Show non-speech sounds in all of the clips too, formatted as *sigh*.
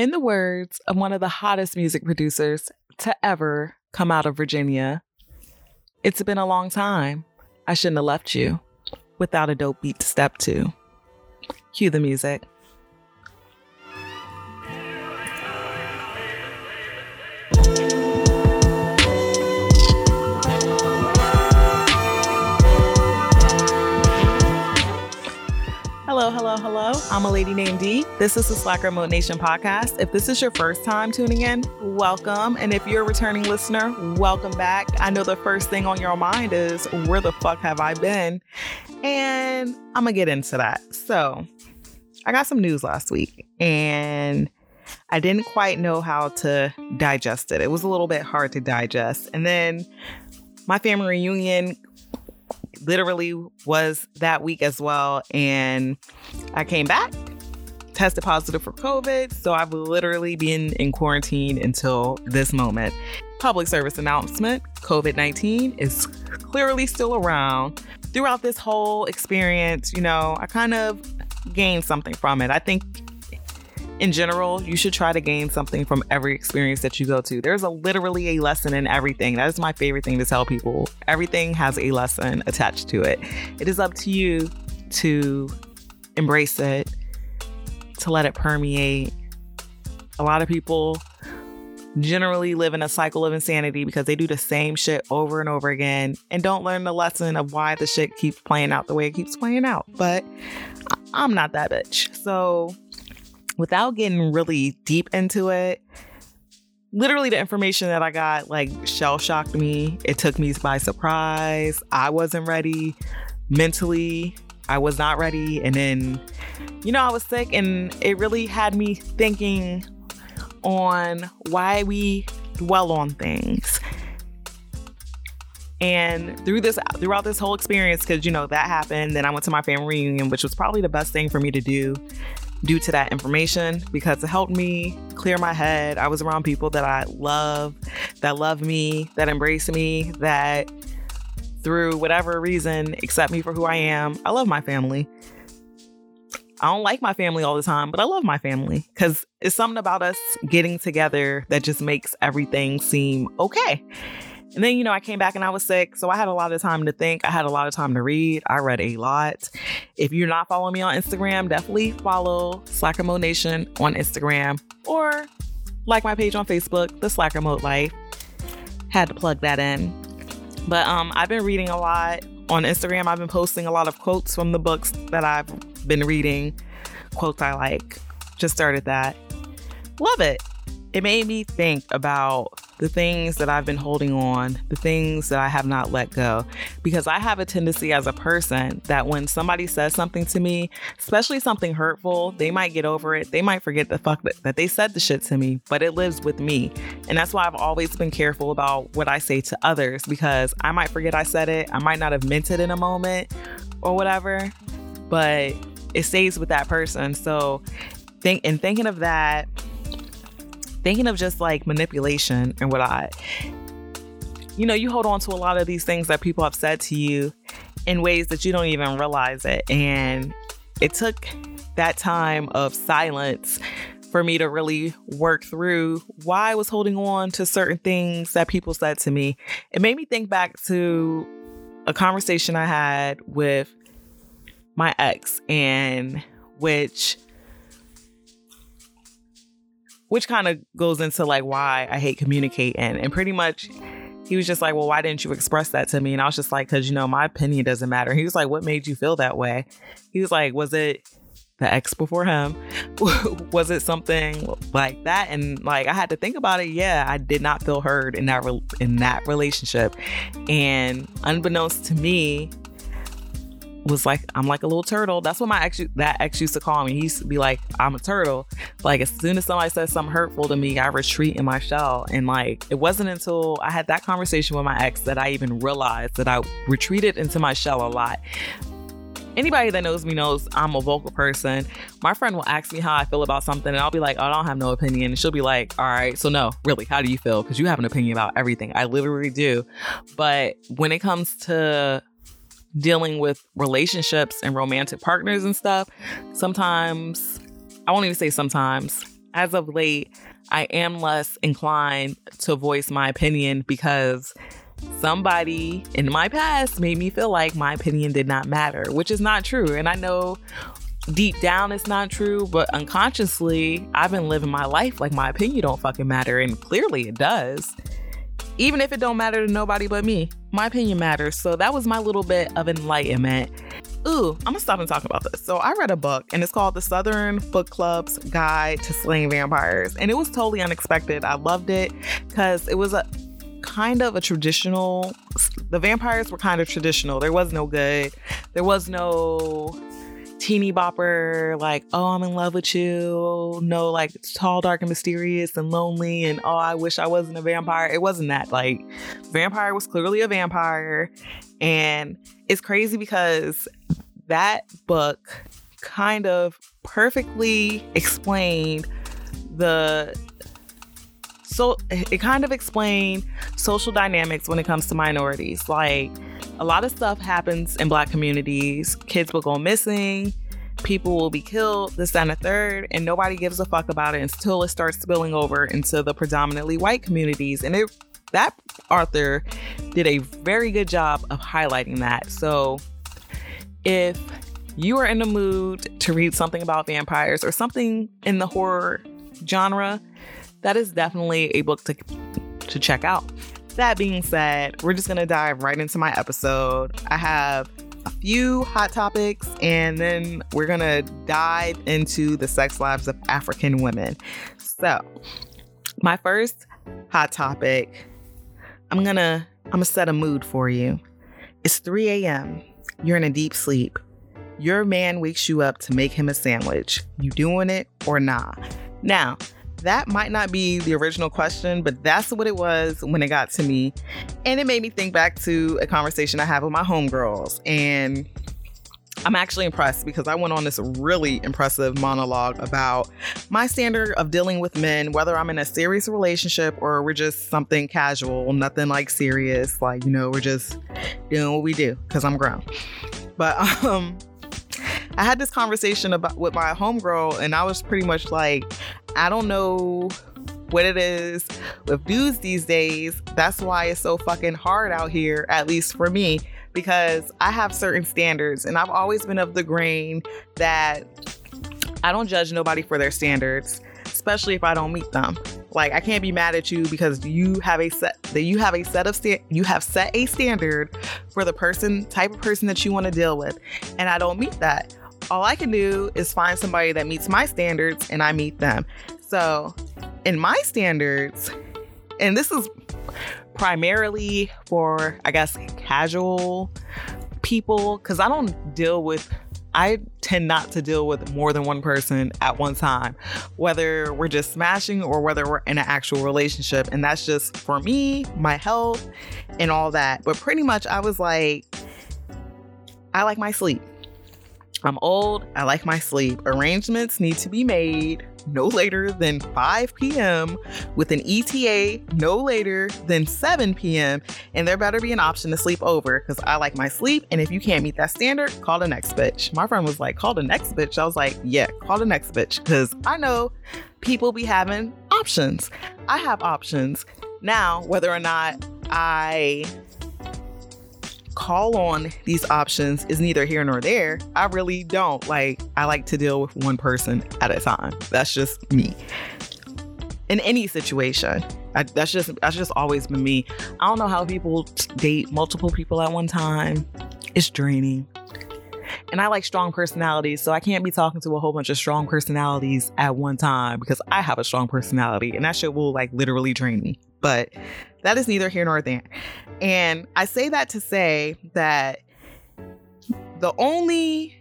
In the words of one of the hottest music producers to ever come out of Virginia, it's been a long time. I shouldn't have left you without a dope beat to step to. Cue the music. Hello, hello. I'm a lady named D. This is the Slacker Mode Nation podcast. If this is your first time tuning in, welcome. And if you're a returning listener, welcome back. I know the first thing on your mind is where the fuck have I been? And I'm going to get into that. So, I got some news last week and I didn't quite know how to digest it. It was a little bit hard to digest. And then my family reunion literally was that week as well. And I came back, tested positive for COVID. So I've literally been in quarantine until this moment. Public service announcement COVID 19 is clearly still around. Throughout this whole experience, you know, I kind of gained something from it. I think in general, you should try to gain something from every experience that you go to. There's a literally a lesson in everything. That is my favorite thing to tell people. Everything has a lesson attached to it. It is up to you to embrace it, to let it permeate. A lot of people generally live in a cycle of insanity because they do the same shit over and over again and don't learn the lesson of why the shit keeps playing out the way it keeps playing out. But I'm not that bitch. So without getting really deep into it, literally the information that I got like shell shocked me. It took me by surprise. I wasn't ready mentally. I was not ready. And then, you know, I was sick and it really had me thinking on why we dwell on things. And through this throughout this whole experience, because you know, that happened, then I went to my family reunion, which was probably the best thing for me to do due to that information because it helped me clear my head. I was around people that I love, that love me, that embrace me, that through whatever reason accept me for who I am. I love my family. I don't like my family all the time, but I love my family because it's something about us getting together that just makes everything seem okay. And then, you know, I came back and I was sick. So I had a lot of time to think. I had a lot of time to read. I read a lot. If you're not following me on Instagram, definitely follow Slacker Mode Nation on Instagram or like my page on Facebook, The Slacker Mode Life. Had to plug that in. But um, I've been reading a lot on Instagram. I've been posting a lot of quotes from the books that I've been reading, quotes I like. Just started that. Love it. It made me think about the things that I've been holding on, the things that I have not let go. Because I have a tendency as a person that when somebody says something to me, especially something hurtful, they might get over it. They might forget the fuck that, that they said the shit to me, but it lives with me. And that's why I've always been careful about what I say to others because I might forget I said it. I might not have meant it in a moment or whatever, but it stays with that person. So think in thinking of that, thinking of just like manipulation and what I, you know, you hold on to a lot of these things that people have said to you in ways that you don't even realize it. And it took that time of silence for me to really work through why I was holding on to certain things that people said to me. It made me think back to a conversation I had with my ex, and which which kind of goes into like why I hate communicating. And pretty much he was just like, Well, why didn't you express that to me? And I was just like, Because, you know, my opinion doesn't matter. He was like, What made you feel that way? He was like, Was it the ex before him? *laughs* was it something like that? And like I had to think about it. Yeah, I did not feel heard in that re- in that relationship. And unbeknownst to me, was like I'm like a little turtle. That's what my ex that ex used to call me. He used to be like I'm a turtle. Like as soon as somebody says something hurtful to me, I retreat in my shell. And like it wasn't until I had that conversation with my ex that I even realized that I retreated into my shell a lot. Anybody that knows me knows I'm a vocal person. My friend will ask me how I feel about something, and I'll be like, oh, I don't have no opinion. And she'll be like, All right, so no, really, how do you feel? Because you have an opinion about everything. I literally do. But when it comes to dealing with relationships and romantic partners and stuff, sometimes, I won't even say sometimes, as of late, I am less inclined to voice my opinion because somebody in my past made me feel like my opinion did not matter, which is not true. And I know deep down it's not true, but unconsciously I've been living my life like my opinion don't fucking matter and clearly it does. Even if it don't matter to nobody but me, my opinion matters. So that was my little bit of enlightenment. Ooh, I'm gonna stop and talk about this. So I read a book and it's called The Southern Book Club's Guide to Slaying Vampires. And it was totally unexpected. I loved it because it was a kind of a traditional the vampires were kind of traditional. There was no good. There was no teeny bopper, like, oh, I'm in love with you. No, like tall, dark, and mysterious and lonely, and oh, I wish I wasn't a vampire. It wasn't that. Like, vampire was clearly a vampire. And it's crazy because that book kind of perfectly explained the so it kind of explained social dynamics when it comes to minorities. Like a lot of stuff happens in black communities. Kids will go missing, people will be killed, this and a third, and nobody gives a fuck about it until it starts spilling over into the predominantly white communities. And it that author did a very good job of highlighting that. So if you are in the mood to read something about vampires or something in the horror genre, that is definitely a book to, to check out. That being said, we're just gonna dive right into my episode. I have a few hot topics and then we're gonna dive into the sex lives of African women. So, my first hot topic, I'm gonna I'm gonna set a mood for you. It's 3 a.m. You're in a deep sleep. Your man wakes you up to make him a sandwich. You doing it or nah? Now, that might not be the original question, but that's what it was when it got to me. And it made me think back to a conversation I had with my homegirls. And I'm actually impressed because I went on this really impressive monologue about my standard of dealing with men, whether I'm in a serious relationship or we're just something casual, nothing like serious. Like, you know, we're just doing what we do because I'm grown. But, um, I had this conversation about with my homegirl, and I was pretty much like, I don't know what it is with dudes these days. That's why it's so fucking hard out here, at least for me, because I have certain standards, and I've always been of the grain that I don't judge nobody for their standards, especially if I don't meet them. Like I can't be mad at you because you have a set that you have a set of sta- you have set a standard for the person type of person that you want to deal with, and I don't meet that all I can do is find somebody that meets my standards and I meet them. So, in my standards, and this is primarily for, I guess, casual people, because I don't deal with, I tend not to deal with more than one person at one time, whether we're just smashing or whether we're in an actual relationship. And that's just for me, my health, and all that. But pretty much, I was like, I like my sleep. I'm old, I like my sleep. Arrangements need to be made no later than 5 p.m. with an ETA no later than 7 p.m. And there better be an option to sleep over because I like my sleep. And if you can't meet that standard, call the next bitch. My friend was like, call the next bitch. I was like, yeah, call the next bitch because I know people be having options. I have options. Now, whether or not I call on these options is neither here nor there. I really don't. Like, I like to deal with one person at a time. That's just me. In any situation. I, that's just that's just always been me. I don't know how people date multiple people at one time. It's draining. And I like strong personalities, so I can't be talking to a whole bunch of strong personalities at one time because I have a strong personality and that shit will like literally drain me. But that is neither here nor there. And I say that to say that the only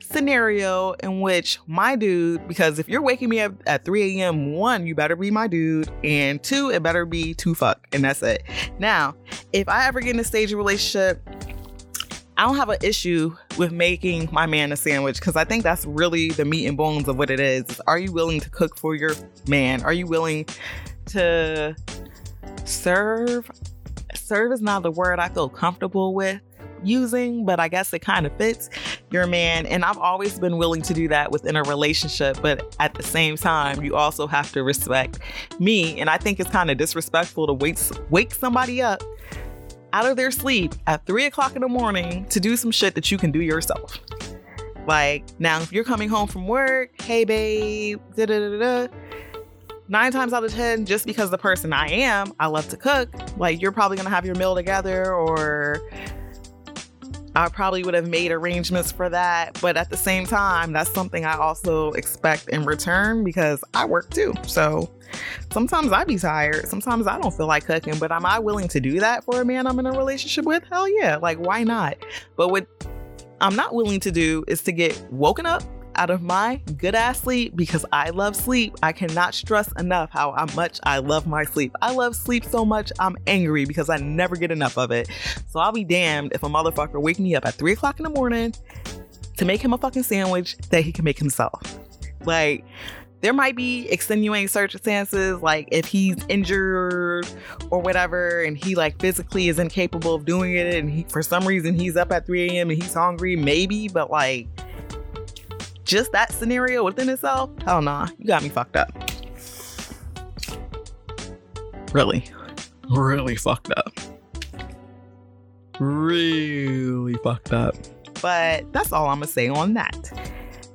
scenario in which my dude, because if you're waking me up at 3 a.m., one, you better be my dude, and two, it better be two fuck, and that's it. Now, if I ever get in a stage of relationship, I don't have an issue with making my man a sandwich because I think that's really the meat and bones of what it is. Are you willing to cook for your man? Are you willing to serve? Serve is not the word I feel comfortable with using, but I guess it kind of fits. your man. And I've always been willing to do that within a relationship. But at the same time, you also have to respect me. And I think it's kind of disrespectful to wake, wake somebody up out of their sleep at three o'clock in the morning to do some shit that you can do yourself. Like, now, if you're coming home from work, hey, babe, da da da da. Nine times out of 10, just because the person I am, I love to cook, like, you're probably gonna have your meal together, or I probably would have made arrangements for that. But at the same time, that's something I also expect in return because I work too. So sometimes I be tired. Sometimes I don't feel like cooking, but am I willing to do that for a man I'm in a relationship with? Hell yeah. Like, why not? But what I'm not willing to do is to get woken up out of my good ass sleep because I love sleep. I cannot stress enough how much I love my sleep. I love sleep so much, I'm angry because I never get enough of it. So I'll be damned if a motherfucker wake me up at three o'clock in the morning to make him a fucking sandwich that he can make himself. Like, there might be extenuating circumstances like if he's injured or whatever and he like physically is incapable of doing it and he for some reason he's up at 3 a.m and he's hungry maybe but like just that scenario within itself? Hell nah. You got me fucked up. Really. Really fucked up. Really fucked up. But that's all i'm gonna say on that.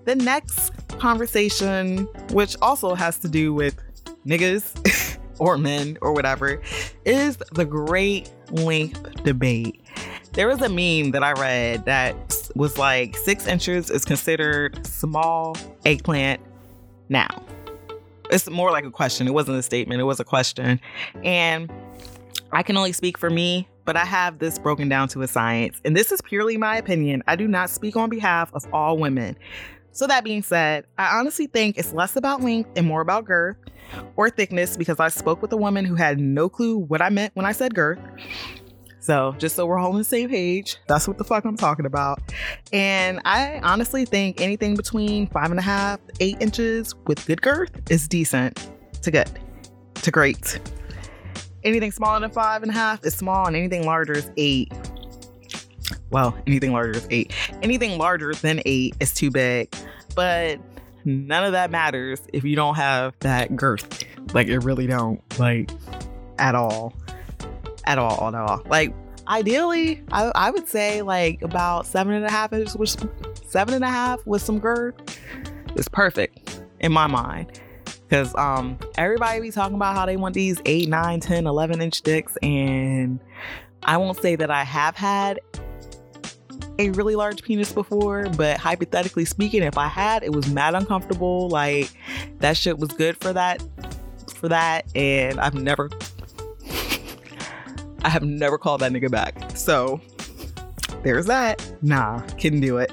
The next conversation, which also has to do with niggas *laughs* or men or whatever, is the great length debate. There was a meme that I read that was like six inches is considered small eggplant now. It's more like a question. It wasn't a statement, it was a question. And I can only speak for me, but I have this broken down to a science. And this is purely my opinion. I do not speak on behalf of all women. So, that being said, I honestly think it's less about length and more about girth or thickness because I spoke with a woman who had no clue what I meant when I said girth. So, just so we're all on the same page, that's what the fuck I'm talking about. And I honestly think anything between five and a half, eight inches with good girth is decent to good to great. Anything smaller than five and a half is small, and anything larger is eight well, anything larger is eight. Anything larger than eight is too big. But none of that matters if you don't have that girth. Like it really don't. Like at all. At all, at all. Like ideally, I, I would say like about seven and a half inches with seven and a half with some girth is perfect in my mind. Cause um everybody be talking about how they want these 8, 9, 10, 11 inch dicks and I won't say that I have had a really large penis before, but hypothetically speaking, if I had, it was mad uncomfortable. Like that shit was good for that for that and I've never I have never called that nigga back. So there's that. Nah, can't do it.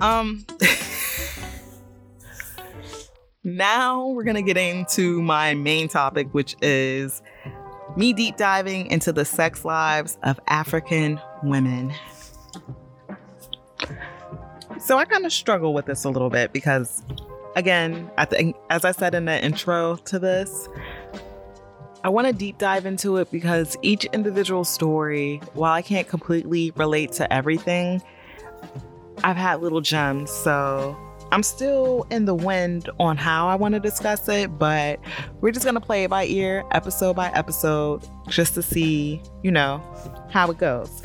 Um *laughs* now we're gonna get into my main topic, which is me deep diving into the sex lives of African women. So I kind of struggle with this a little bit because, again, I think, as I said in the intro to this, I want to deep dive into it because each individual story, while I can't completely relate to everything, I've had little gems. So I'm still in the wind on how I want to discuss it, but we're just going to play it by ear, episode by episode, just to see, you know, how it goes.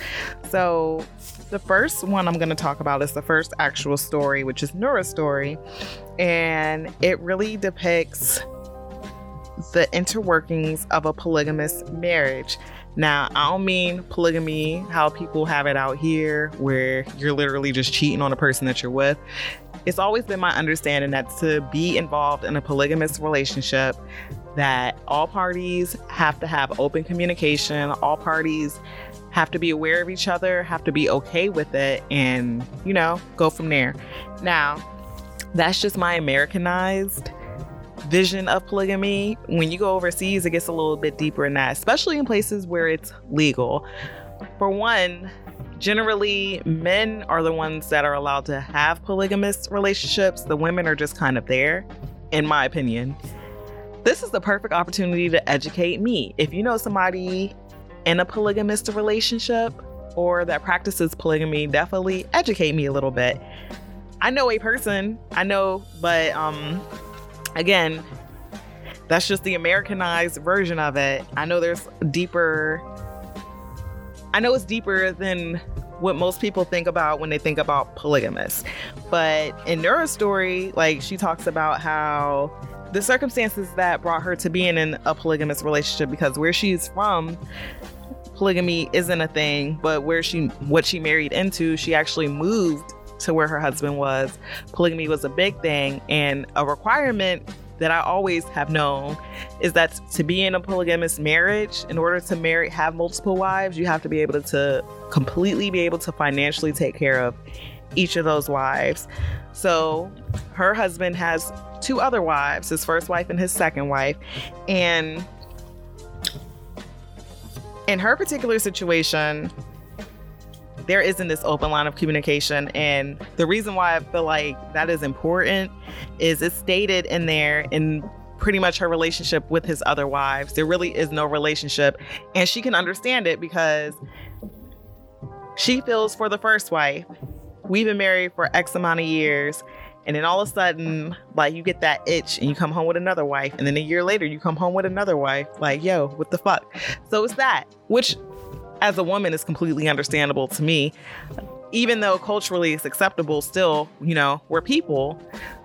So, the first one I'm going to talk about is the first actual story, which is Nura's story. And it really depicts the interworkings of a polygamous marriage. Now, I don't mean polygamy, how people have it out here, where you're literally just cheating on a person that you're with. It's always been my understanding that to be involved in a polygamous relationship, that all parties have to have open communication, all parties have to be aware of each other, have to be okay with it, and, you know, go from there. Now, that's just my Americanized vision of polygamy. When you go overseas, it gets a little bit deeper in that, especially in places where it's legal. For one, generally, men are the ones that are allowed to have polygamous relationships, the women are just kind of there, in my opinion. This is the perfect opportunity to educate me. If you know somebody in a polygamous relationship, or that practices polygamy definitely educate me a little bit. I know a person, I know, but um again, that's just the Americanized version of it. I know there's deeper I know it's deeper than what most people think about when they think about polygamous. But in Nura's story, like she talks about how the circumstances that brought her to being in a polygamous relationship because where she's from polygamy isn't a thing but where she what she married into she actually moved to where her husband was polygamy was a big thing and a requirement that I always have known is that to be in a polygamous marriage, in order to marry, have multiple wives, you have to be able to completely be able to financially take care of each of those wives. So her husband has two other wives, his first wife and his second wife. And in her particular situation, there isn't this open line of communication. And the reason why I feel like that is important is it's stated in there in pretty much her relationship with his other wives. There really is no relationship. And she can understand it because she feels for the first wife. We've been married for X amount of years. And then all of a sudden, like you get that itch and you come home with another wife. And then a year later, you come home with another wife. Like, yo, what the fuck? So it's that, which as a woman is completely understandable to me. Even though culturally it's acceptable, still, you know, we're people,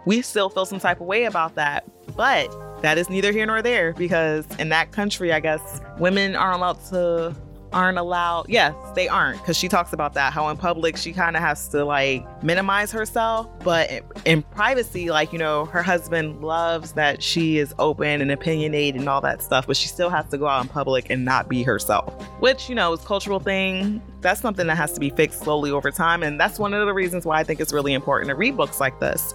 we still feel some type of way about that. But that is neither here nor there because in that country, I guess women aren't allowed to aren't allowed. Yes, they aren't because she talks about that how in public she kind of has to like minimize herself, but in privacy, like you know, her husband loves that she is open and opinionated and all that stuff, but she still has to go out in public and not be herself, which you know is cultural thing. That's something that has to be fixed slowly over time, and that's one of the reasons why I think it's really important to read books like this.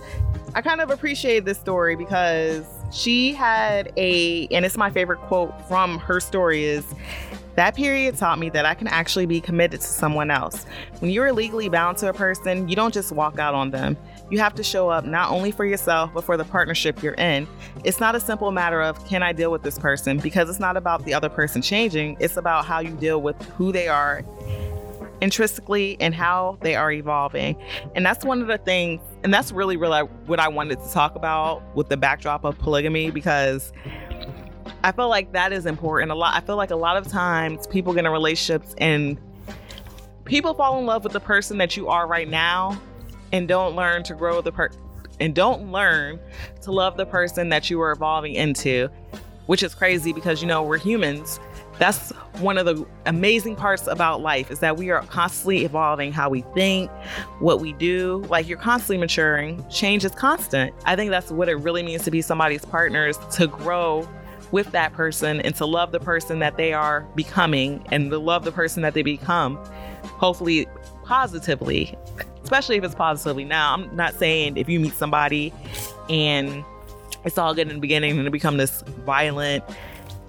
I kind of appreciate this story because she had a, and it's my favorite quote from her story is that period taught me that I can actually be committed to someone else. When you're legally bound to a person, you don't just walk out on them. You have to show up not only for yourself, but for the partnership you're in. It's not a simple matter of, can I deal with this person? Because it's not about the other person changing, it's about how you deal with who they are intrinsically and how they are evolving. And that's one of the things, and that's really, really what I wanted to talk about with the backdrop of polygamy because I feel like that is important. A lot. I feel like a lot of times people get in relationships and people fall in love with the person that you are right now, and don't learn to grow the per and don't learn to love the person that you are evolving into, which is crazy because you know we're humans. That's one of the amazing parts about life is that we are constantly evolving how we think, what we do. Like you're constantly maturing. Change is constant. I think that's what it really means to be somebody's partners to grow with that person and to love the person that they are becoming and to love the person that they become, hopefully positively, especially if it's positively. Now, I'm not saying if you meet somebody and it's all good in the beginning and to become this violent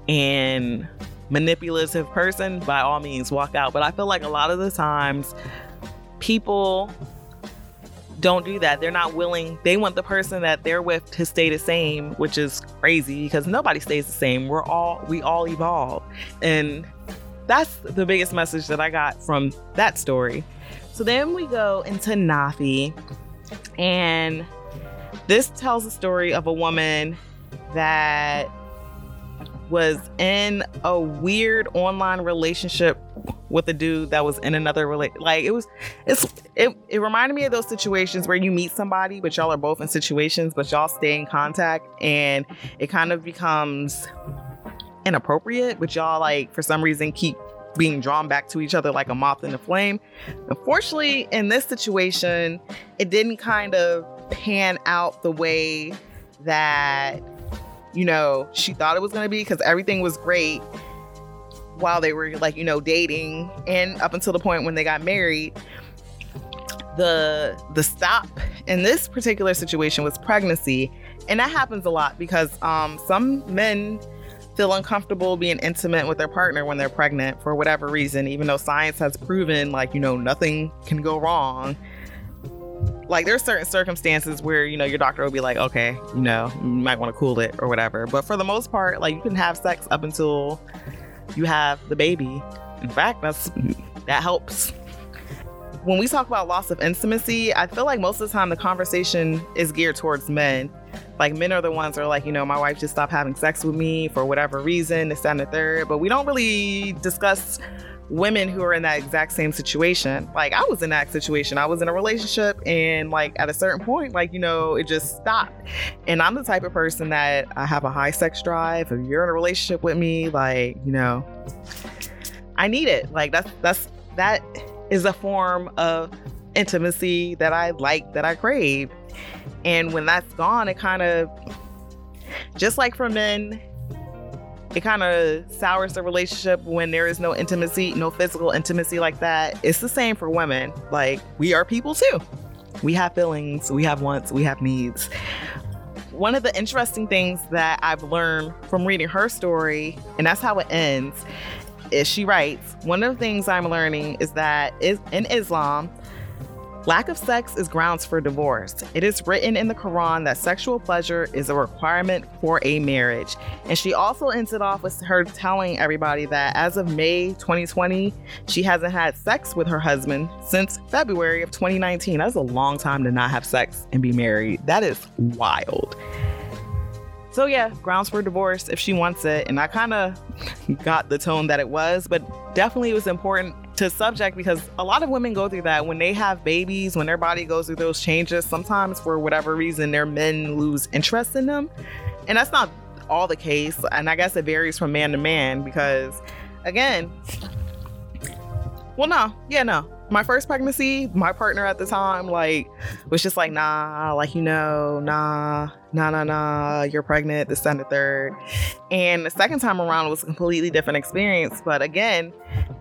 and manipulative person, by all means, walk out. But I feel like a lot of the times people don't do that. They're not willing. They want the person that they're with to stay the same, which is crazy because nobody stays the same. We're all we all evolve. And that's the biggest message that I got from that story. So then we go into Nafi and this tells the story of a woman that was in a weird online relationship with a dude that was in another relate like it was it's it, it reminded me of those situations where you meet somebody but y'all are both in situations but y'all stay in contact and it kind of becomes inappropriate but y'all like for some reason keep being drawn back to each other like a moth in a flame. Unfortunately in this situation it didn't kind of pan out the way that you know, she thought it was going to be because everything was great while they were like, you know, dating and up until the point when they got married. The the stop in this particular situation was pregnancy. And that happens a lot because um, some men feel uncomfortable being intimate with their partner when they're pregnant for whatever reason, even though science has proven like, you know, nothing can go wrong like there's certain circumstances where you know your doctor will be like okay you know you might want to cool it or whatever but for the most part like you can have sex up until you have the baby in fact that's that helps. When we talk about loss of intimacy, I feel like most of the time the conversation is geared towards men. Like men are the ones that are like, you know, my wife just stopped having sex with me for whatever reason, this, that, and the third. But we don't really discuss women who are in that exact same situation. Like I was in that situation. I was in a relationship and like at a certain point, like, you know, it just stopped. And I'm the type of person that I have a high sex drive. If you're in a relationship with me, like, you know, I need it. Like that's that's that is a form of intimacy that I like, that I crave. And when that's gone, it kind of just like for men, it kind of sours the relationship when there is no intimacy, no physical intimacy like that. It's the same for women. Like, we are people too. We have feelings, we have wants, we have needs. One of the interesting things that I've learned from reading her story, and that's how it ends, is she writes, One of the things I'm learning is that in Islam, Lack of sex is grounds for divorce. It is written in the Quran that sexual pleasure is a requirement for a marriage. And she also ends it off with her telling everybody that as of May 2020, she hasn't had sex with her husband since February of 2019. That's a long time to not have sex and be married. That is wild. So, yeah, grounds for divorce if she wants it. And I kind of *laughs* got the tone that it was, but definitely it was important to subject because a lot of women go through that when they have babies, when their body goes through those changes. Sometimes, for whatever reason, their men lose interest in them. And that's not all the case. And I guess it varies from man to man because, again, well, no, yeah, no my first pregnancy, my partner at the time, like, was just like, nah, like, you know, nah, nah, nah, nah, you're pregnant, the second, the third. And the second time around was a completely different experience. But again,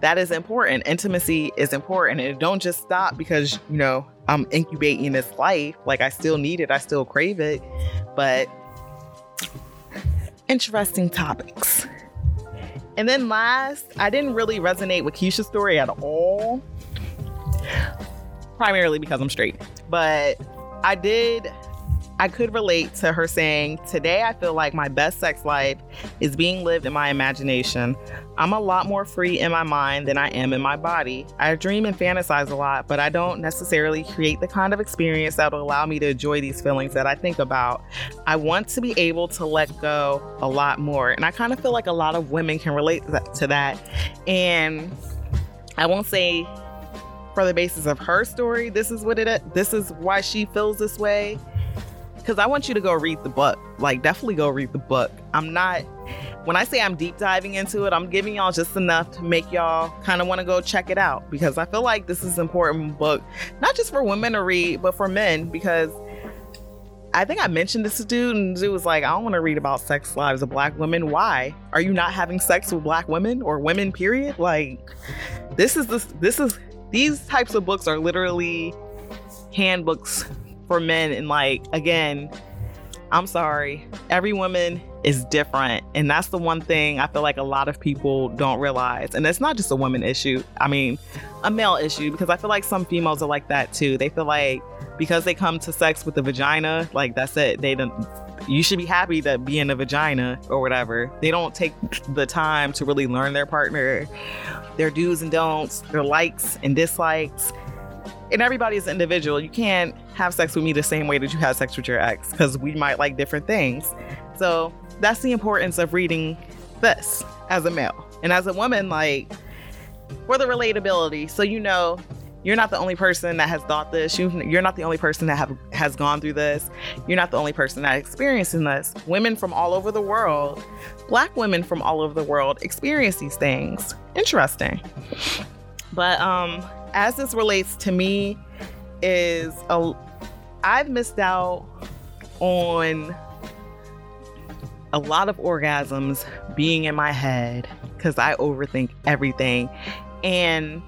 that is important. Intimacy is important. And don't just stop because, you know, I'm incubating this life. Like, I still need it, I still crave it. But interesting topics. And then last, I didn't really resonate with Keisha's story at all primarily because I'm straight. But I did I could relate to her saying, Today I feel like my best sex life is being lived in my imagination. I'm a lot more free in my mind than I am in my body. I dream and fantasize a lot, but I don't necessarily create the kind of experience that will allow me to enjoy these feelings that I think about. I want to be able to let go a lot more. And I kind of feel like a lot of women can relate to that. And I won't say for the basis of her story, this is what it this is why she feels this way. Cause I want you to go read the book. Like definitely go read the book. I'm not when I say I'm deep diving into it, I'm giving y'all just enough to make y'all kind of want to go check it out because I feel like this is an important book, not just for women to read, but for men because I think I mentioned this to dude, and dude was like, I don't want to read about sex lives of black women. Why? Are you not having sex with black women or women, period? Like, this is this this is these types of books are literally handbooks for men and like again i'm sorry every woman is different and that's the one thing i feel like a lot of people don't realize and it's not just a woman issue i mean a male issue because i feel like some females are like that too they feel like because they come to sex with the vagina like that's it they don't you should be happy to be in a vagina or whatever. They don't take the time to really learn their partner, their do's and don'ts, their likes and dislikes. And everybody is individual. You can't have sex with me the same way that you have sex with your ex because we might like different things. So that's the importance of reading this as a male. And as a woman, like for the relatability. So you know you're not the only person that has thought this. You, you're not the only person that have has gone through this. You're not the only person that experiencing this. Women from all over the world, black women from all over the world experience these things. Interesting. But um, as this relates to me, is a I've missed out on a lot of orgasms being in my head because I overthink everything. And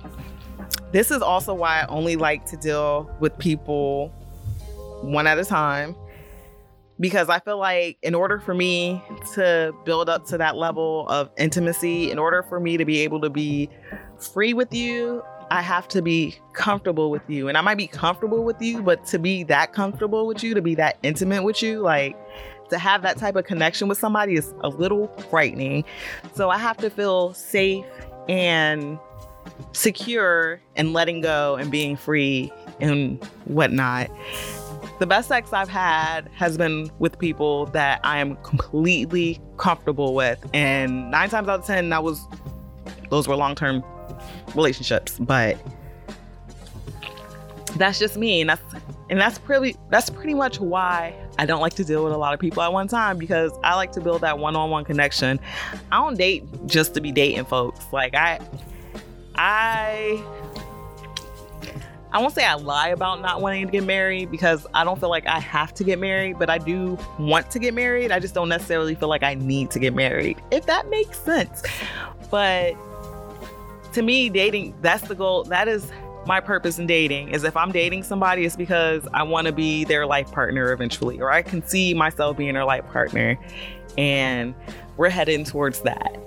this is also why I only like to deal with people one at a time because I feel like in order for me to build up to that level of intimacy, in order for me to be able to be free with you, I have to be comfortable with you. And I might be comfortable with you, but to be that comfortable with you, to be that intimate with you, like to have that type of connection with somebody is a little frightening. So I have to feel safe and secure and letting go and being free and whatnot. The best sex I've had has been with people that I am completely comfortable with. And nine times out of 10, that was, those were long term relationships. But that's just me. And that's, and that's pretty, that's pretty much why I don't like to deal with a lot of people at one time because I like to build that one on one connection. I don't date just to be dating folks. Like, I, I I won't say I lie about not wanting to get married because I don't feel like I have to get married, but I do want to get married. I just don't necessarily feel like I need to get married, if that makes sense. But to me, dating, that's the goal. That is my purpose in dating is if I'm dating somebody, it's because I want to be their life partner eventually, or I can see myself being their life partner. And we're heading towards that.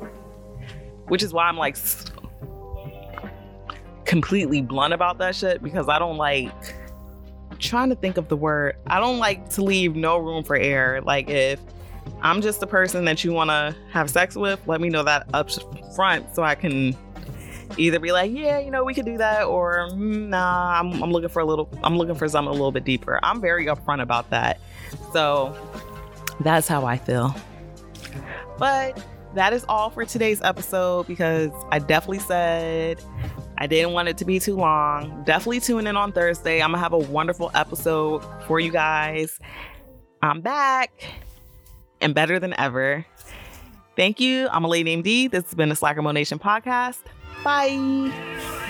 Which is why I'm like completely blunt about that shit because I don't like trying to think of the word. I don't like to leave no room for error. Like if I'm just the person that you want to have sex with, let me know that up front so I can either be like, yeah, you know, we could do that, or mm, nah, I'm, I'm looking for a little, I'm looking for something a little bit deeper. I'm very upfront about that. So that's how I feel. But that is all for today's episode because I definitely said I didn't want it to be too long. Definitely tune in on Thursday. I'm going to have a wonderful episode for you guys. I'm back and better than ever. Thank you. I'm a lady named D. This has been the Slacker Mode Nation podcast. 拜。